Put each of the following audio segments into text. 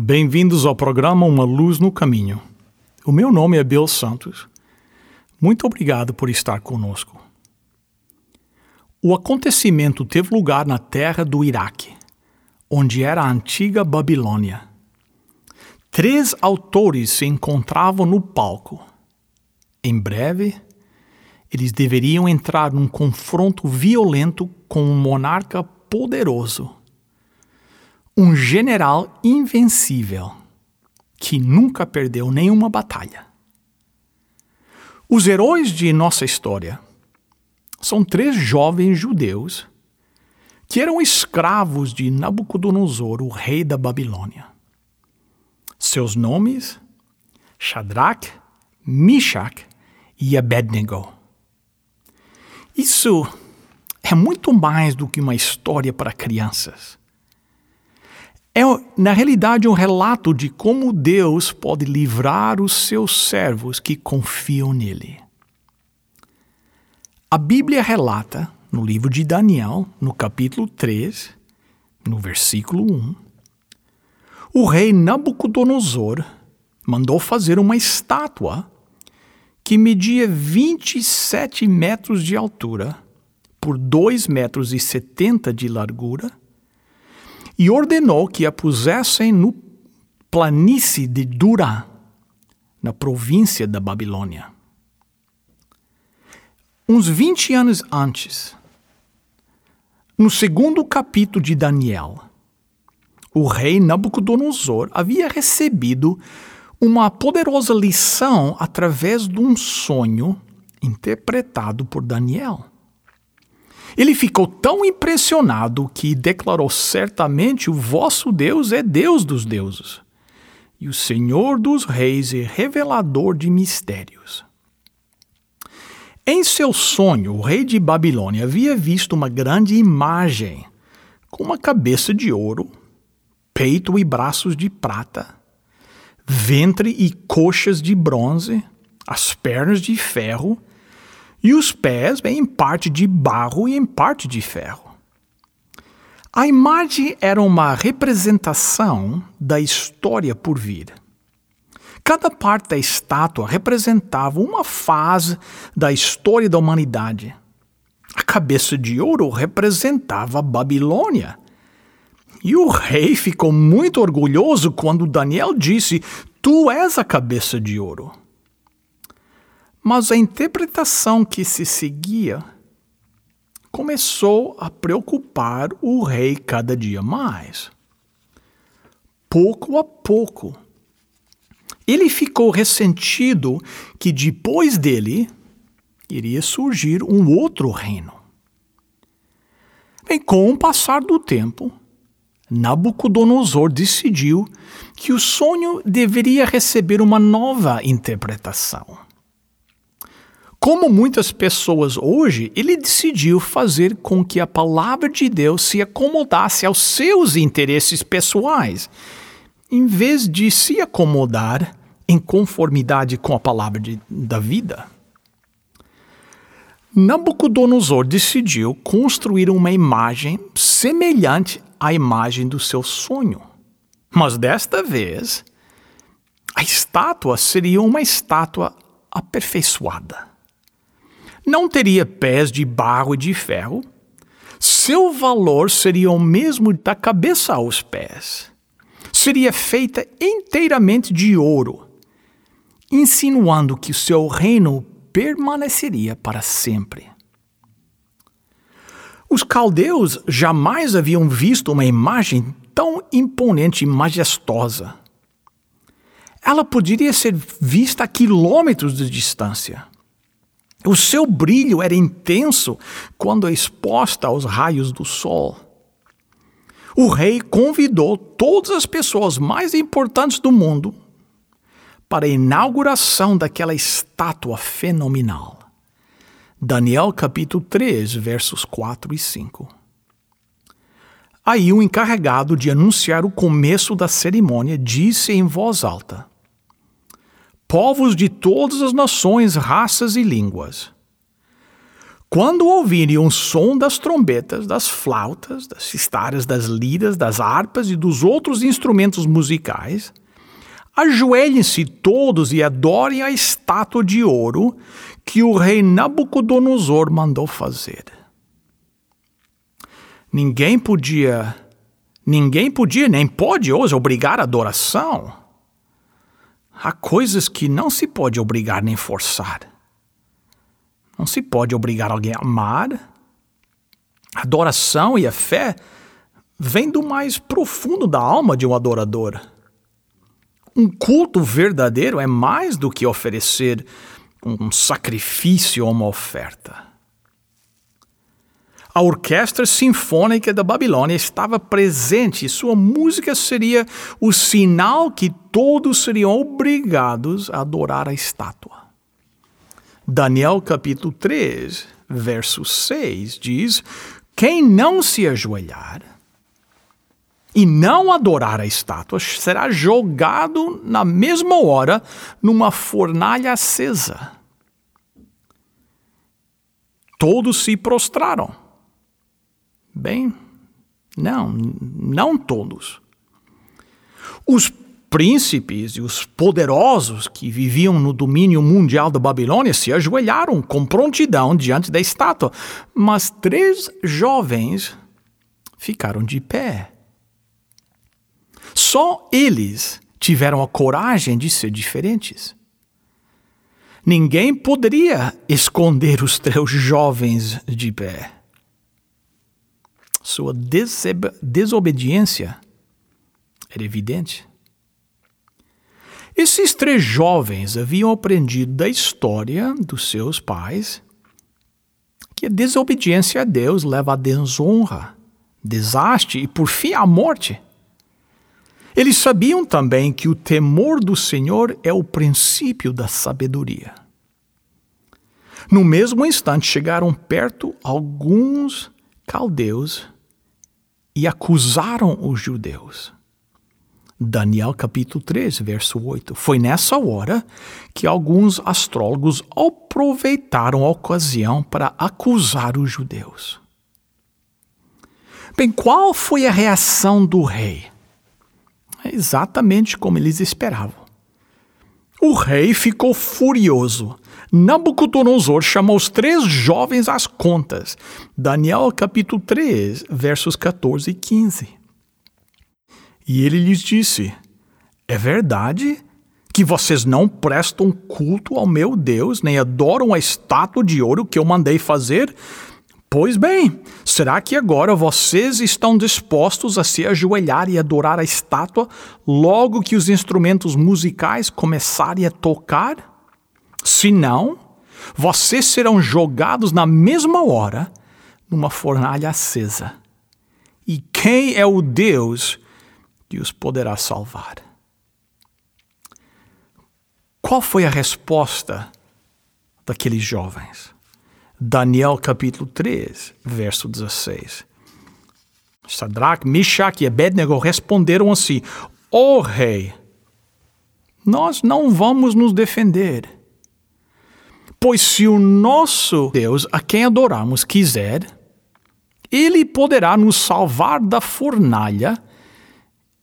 Bem-vindos ao programa Uma Luz no Caminho. O meu nome é Bill Santos. Muito obrigado por estar conosco. O acontecimento teve lugar na terra do Iraque, onde era a antiga Babilônia. Três autores se encontravam no palco. Em breve, eles deveriam entrar num confronto violento com um monarca poderoso um general invencível que nunca perdeu nenhuma batalha. Os heróis de nossa história são três jovens judeus que eram escravos de Nabucodonosor, o rei da Babilônia. Seus nomes: Shadrach, Meshach e Abednego. Isso é muito mais do que uma história para crianças é, na realidade, um relato de como Deus pode livrar os seus servos que confiam nele. A Bíblia relata, no livro de Daniel, no capítulo 3, no versículo 1, o rei Nabucodonosor mandou fazer uma estátua que media 27 metros de altura por 2 metros e 70 de largura e ordenou que a pusessem no planície de Dura, na província da Babilônia. Uns 20 anos antes, no segundo capítulo de Daniel, o rei Nabucodonosor havia recebido uma poderosa lição através de um sonho interpretado por Daniel. Ele ficou tão impressionado que declarou certamente: O vosso Deus é Deus dos deuses, e o Senhor dos reis é revelador de mistérios. Em seu sonho, o rei de Babilônia havia visto uma grande imagem com uma cabeça de ouro, peito e braços de prata, ventre e coxas de bronze, as pernas de ferro e os pés em parte de barro e em parte de ferro. A imagem era uma representação da história por vir. Cada parte da estátua representava uma fase da história da humanidade. A cabeça de ouro representava a Babilônia. E o rei ficou muito orgulhoso quando Daniel disse: Tu és a cabeça de ouro. Mas a interpretação que se seguia começou a preocupar o rei cada dia mais. Pouco a pouco, ele ficou ressentido que depois dele iria surgir um outro reino. Bem, com o passar do tempo, Nabucodonosor decidiu que o sonho deveria receber uma nova interpretação. Como muitas pessoas hoje, ele decidiu fazer com que a palavra de Deus se acomodasse aos seus interesses pessoais, em vez de se acomodar em conformidade com a palavra de, da vida. Nabucodonosor decidiu construir uma imagem semelhante à imagem do seu sonho. Mas desta vez, a estátua seria uma estátua aperfeiçoada não teria pés de barro e de ferro. Seu valor seria o mesmo da cabeça aos pés. Seria feita inteiramente de ouro, insinuando que seu reino permaneceria para sempre. Os caldeus jamais haviam visto uma imagem tão imponente e majestosa. Ela poderia ser vista a quilômetros de distância. O seu brilho era intenso quando exposta aos raios do sol. O rei convidou todas as pessoas mais importantes do mundo para a inauguração daquela estátua fenomenal. Daniel capítulo 3, versos 4 e 5. Aí o encarregado de anunciar o começo da cerimônia disse em voz alta: Povos de todas as nações, raças e línguas, quando ouvirem o som das trombetas, das flautas, das cistaras, das liras, das harpas e dos outros instrumentos musicais, ajoelhem-se todos e adorem a estátua de ouro que o rei Nabucodonosor mandou fazer. Ninguém podia, ninguém podia nem pode hoje obrigar a adoração. Há coisas que não se pode obrigar nem forçar. Não se pode obrigar alguém a amar. A adoração e a fé vêm do mais profundo da alma de um adorador. Um culto verdadeiro é mais do que oferecer um sacrifício ou uma oferta. A orquestra sinfônica da Babilônia estava presente e sua música seria o sinal que todos seriam obrigados a adorar a estátua. Daniel capítulo 3, verso 6 diz: Quem não se ajoelhar e não adorar a estátua será jogado na mesma hora numa fornalha acesa. Todos se prostraram. Bem, não, não todos. Os príncipes e os poderosos que viviam no domínio mundial da Babilônia se ajoelharam com prontidão diante da estátua, mas três jovens ficaram de pé. Só eles tiveram a coragem de ser diferentes. Ninguém poderia esconder os três jovens de pé. Sua desobediência era evidente. Esses três jovens haviam aprendido da história dos seus pais que a desobediência a Deus leva à desonra, desastre e, por fim, à morte. Eles sabiam também que o temor do Senhor é o princípio da sabedoria. No mesmo instante chegaram perto alguns caldeus e acusaram os judeus. Daniel capítulo 3, verso 8. Foi nessa hora que alguns astrólogos aproveitaram a ocasião para acusar os judeus. Bem, qual foi a reação do rei? Exatamente como eles esperavam. O rei ficou furioso. Nabucodonosor chamou os três jovens às contas. Daniel capítulo 3, versos 14 e 15. E ele lhes disse: É verdade que vocês não prestam culto ao meu Deus, nem adoram a estátua de ouro que eu mandei fazer? Pois bem, será que agora vocês estão dispostos a se ajoelhar e adorar a estátua logo que os instrumentos musicais começarem a tocar? Se não, vocês serão jogados na mesma hora numa fornalha acesa. E quem é o Deus que os poderá salvar. Qual foi a resposta daqueles jovens? Daniel capítulo 3, verso 16. Sadrach, Meshach e Abednego responderam assim: Ó oh, rei, nós não vamos nos defender. Pois se o nosso Deus, a quem adoramos, quiser, ele poderá nos salvar da fornalha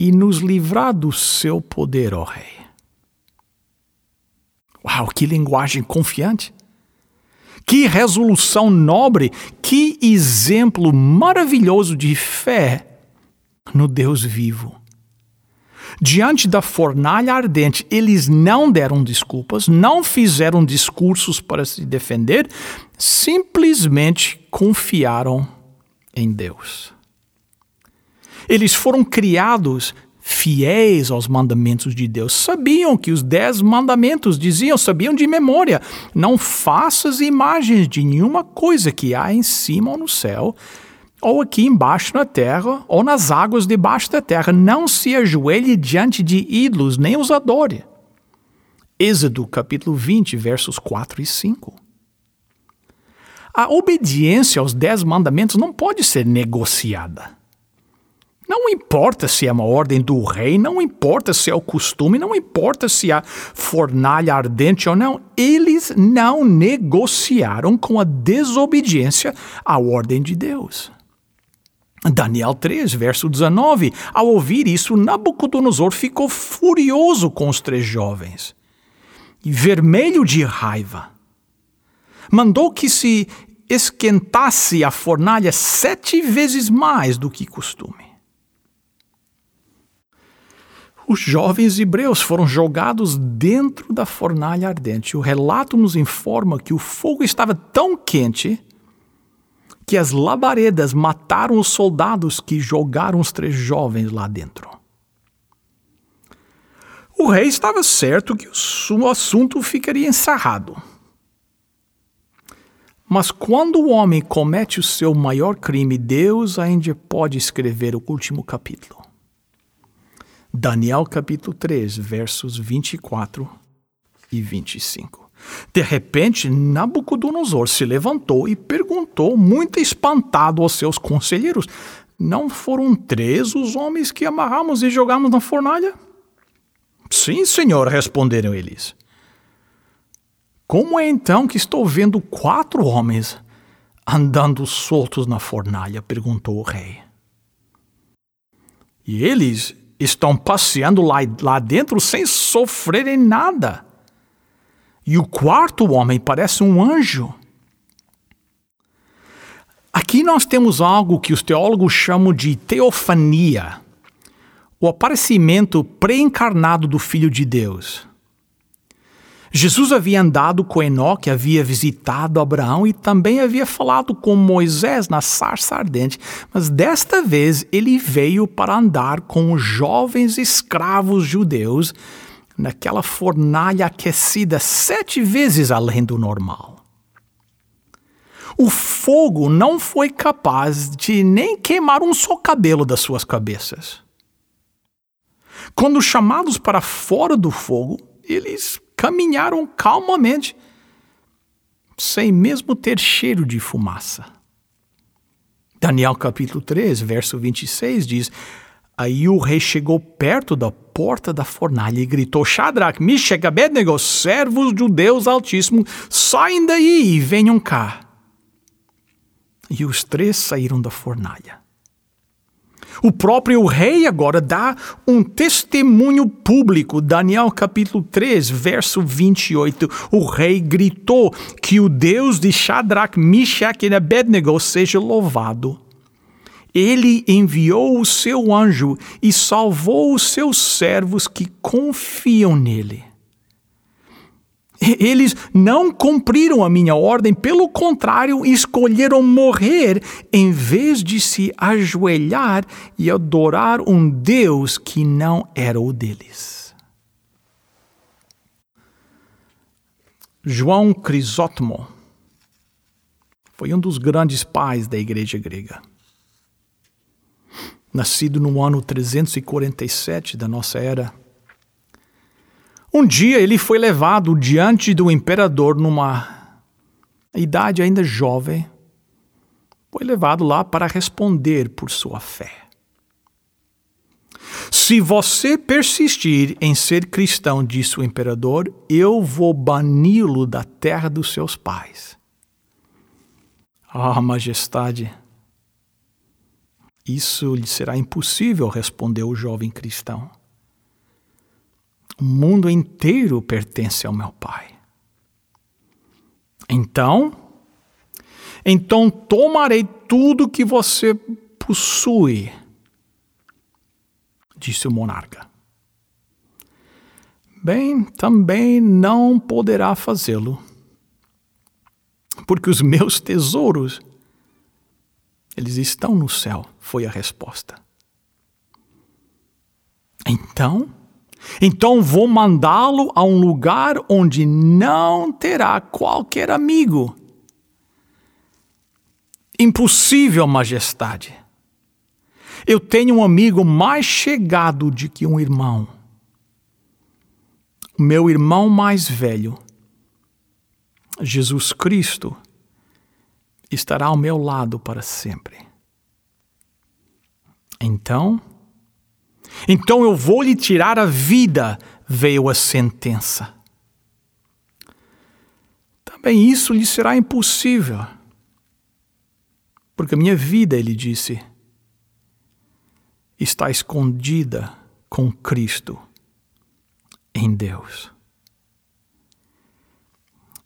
e nos livrar do seu poder, ó Rei. Uau, que linguagem confiante! Que resolução nobre, que exemplo maravilhoso de fé no Deus vivo. Diante da fornalha ardente, eles não deram desculpas, não fizeram discursos para se defender, simplesmente confiaram em Deus. Eles foram criados fiéis aos mandamentos de Deus, sabiam que os dez mandamentos diziam, sabiam de memória: não faças imagens de nenhuma coisa que há em cima ou no céu, ou aqui embaixo na terra, ou nas águas debaixo da terra. Não se ajoelhe diante de ídolos, nem os adore. Êxodo capítulo 20, versos 4 e 5. A obediência aos dez mandamentos não pode ser negociada. Não importa se é uma ordem do rei, não importa se é o costume, não importa se há fornalha ardente ou não, eles não negociaram com a desobediência à ordem de Deus. Daniel 3, verso 19. Ao ouvir isso, Nabucodonosor ficou furioso com os três jovens e vermelho de raiva. Mandou que se esquentasse a fornalha sete vezes mais do que costume. Os jovens hebreus foram jogados dentro da fornalha ardente. O relato nos informa que o fogo estava tão quente que as labaredas mataram os soldados que jogaram os três jovens lá dentro. O rei estava certo que o assunto ficaria encerrado. Mas quando o homem comete o seu maior crime, Deus ainda pode escrever o último capítulo. Daniel capítulo 3, versos 24 e 25. De repente, Nabucodonosor se levantou e perguntou, muito espantado aos seus conselheiros: Não foram três os homens que amarramos e jogamos na fornalha? Sim, senhor, responderam eles. Como é então que estou vendo quatro homens andando soltos na fornalha? perguntou o rei. E eles estão passeando lá, lá dentro sem sofrerem nada. E o quarto homem parece um anjo. Aqui nós temos algo que os teólogos chamam de teofania, o aparecimento pré-encarnado do Filho de Deus. Jesus havia andado com Enoque, havia visitado Abraão e também havia falado com Moisés na sarça ardente, mas desta vez ele veio para andar com os jovens escravos judeus naquela fornalha aquecida sete vezes além do normal. O fogo não foi capaz de nem queimar um só cabelo das suas cabeças. Quando chamados para fora do fogo, eles caminharam calmamente, sem mesmo ter cheiro de fumaça. Daniel capítulo 3, verso 26 diz: Aí o rei chegou perto da porta da fornalha e gritou: Shadrach, Meshach, Abednego, servos do Deus Altíssimo, saem daí e venham cá. E os três saíram da fornalha. O próprio rei agora dá um testemunho público. Daniel capítulo 3, verso 28. O rei gritou que o Deus de Shadrach, Meshach e Abednego seja louvado. Ele enviou o seu anjo e salvou os seus servos que confiam nele. Eles não cumpriram a minha ordem, pelo contrário, escolheram morrer em vez de se ajoelhar e adorar um Deus que não era o deles. João Crisótomo foi um dos grandes pais da igreja grega. Nascido no ano 347 da nossa era, um dia ele foi levado diante do imperador numa idade ainda jovem. Foi levado lá para responder por sua fé. Se você persistir em ser cristão, disse o imperador, eu vou bani-lo da terra dos seus pais. Ah, majestade, isso lhe será impossível, respondeu o jovem cristão. O mundo inteiro pertence ao meu Pai. Então, então tomarei tudo que você possui, disse o monarca. Bem, também não poderá fazê-lo, porque os meus tesouros, eles estão no céu, foi a resposta. Então, então vou mandá-lo a um lugar onde não terá qualquer amigo. Impossível, majestade. Eu tenho um amigo mais chegado do que um irmão. Meu irmão mais velho, Jesus Cristo, estará ao meu lado para sempre. Então, então eu vou lhe tirar a vida, veio a sentença. Também isso lhe será impossível. Porque a minha vida, ele disse, está escondida com Cristo em Deus.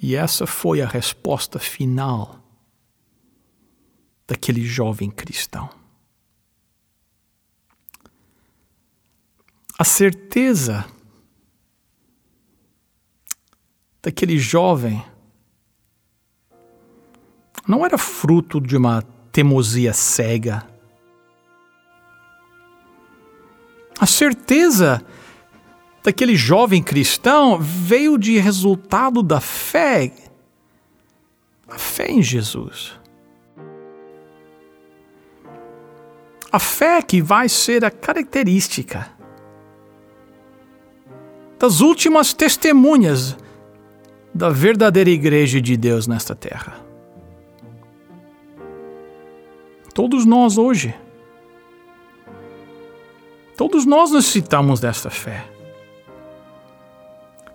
E essa foi a resposta final daquele jovem cristão. A certeza daquele jovem não era fruto de uma teimosia cega. A certeza daquele jovem cristão veio de resultado da fé, a fé em Jesus. A fé que vai ser a característica das últimas testemunhas da verdadeira igreja de Deus nesta terra. Todos nós hoje, todos nós necessitamos desta fé.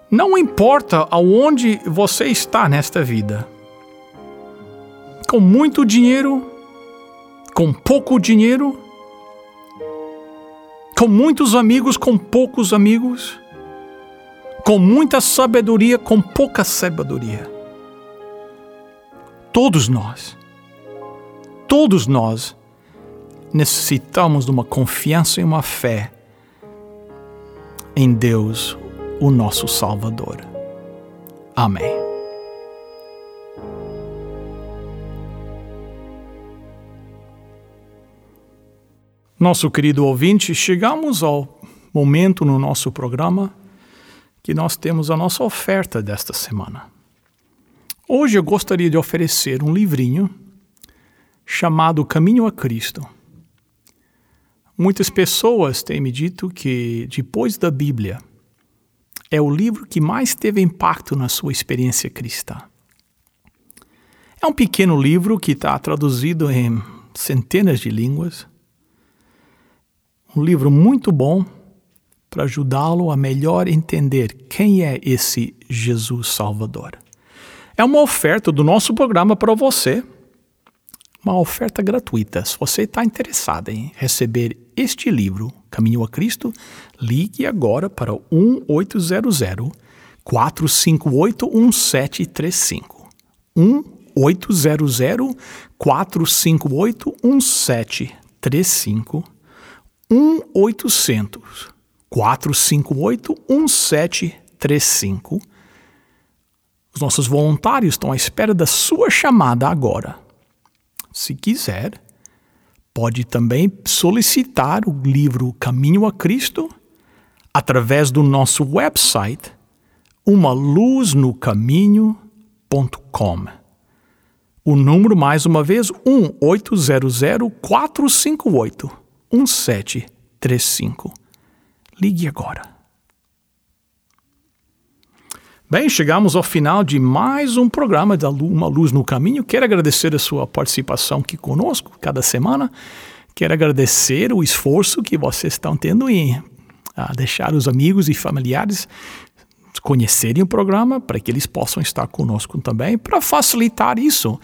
Não importa aonde você está nesta vida, com muito dinheiro, com pouco dinheiro, com muitos amigos, com poucos amigos, com muita sabedoria, com pouca sabedoria. Todos nós, todos nós necessitamos de uma confiança e uma fé em Deus, o nosso Salvador. Amém. Nosso querido ouvinte, chegamos ao momento no nosso programa que nós temos a nossa oferta desta semana. Hoje eu gostaria de oferecer um livrinho chamado Caminho a Cristo. Muitas pessoas têm me dito que, depois da Bíblia, é o livro que mais teve impacto na sua experiência cristã. É um pequeno livro que está traduzido em centenas de línguas. Um livro muito bom para ajudá-lo a melhor entender quem é esse Jesus Salvador. É uma oferta do nosso programa para você, uma oferta gratuita. Se você está interessado em receber este livro, Caminho a Cristo, ligue agora para o 1800 458 1735. 1800 458 1735. 1 800 458 1735. Os nossos voluntários estão à espera da sua chamada agora. Se quiser, pode também solicitar o livro Caminho a Cristo através do nosso website umaluznocaminho.com. O número, mais uma vez, 1800 458 1735. Ligue agora. Bem, chegamos ao final de mais um programa da Uma Luz no Caminho. Quero agradecer a sua participação aqui conosco cada semana. Quero agradecer o esforço que vocês estão tendo em ah, deixar os amigos e familiares conhecerem o programa para que eles possam estar conosco também, para facilitar isso.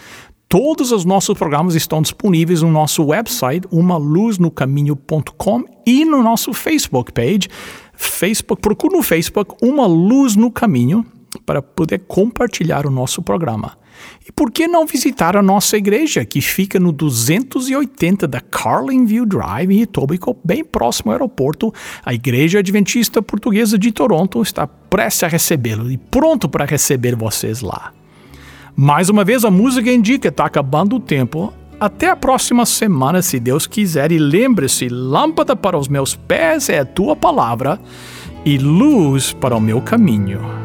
Todos os nossos programas estão disponíveis no nosso website, umaluznocaminho.com e no nosso Facebook page. Facebook, procure no Facebook Uma Luz no Caminho para poder compartilhar o nosso programa. E por que não visitar a nossa igreja, que fica no 280 da Carlingview Drive, em Etobicoke, bem próximo ao aeroporto? A Igreja Adventista Portuguesa de Toronto está prestes a recebê-lo e pronto para receber vocês lá. Mais uma vez, a música indica está acabando o tempo. até a próxima semana, se Deus quiser. E lembre-se: lâmpada para os meus pés é a tua palavra e luz para o meu caminho.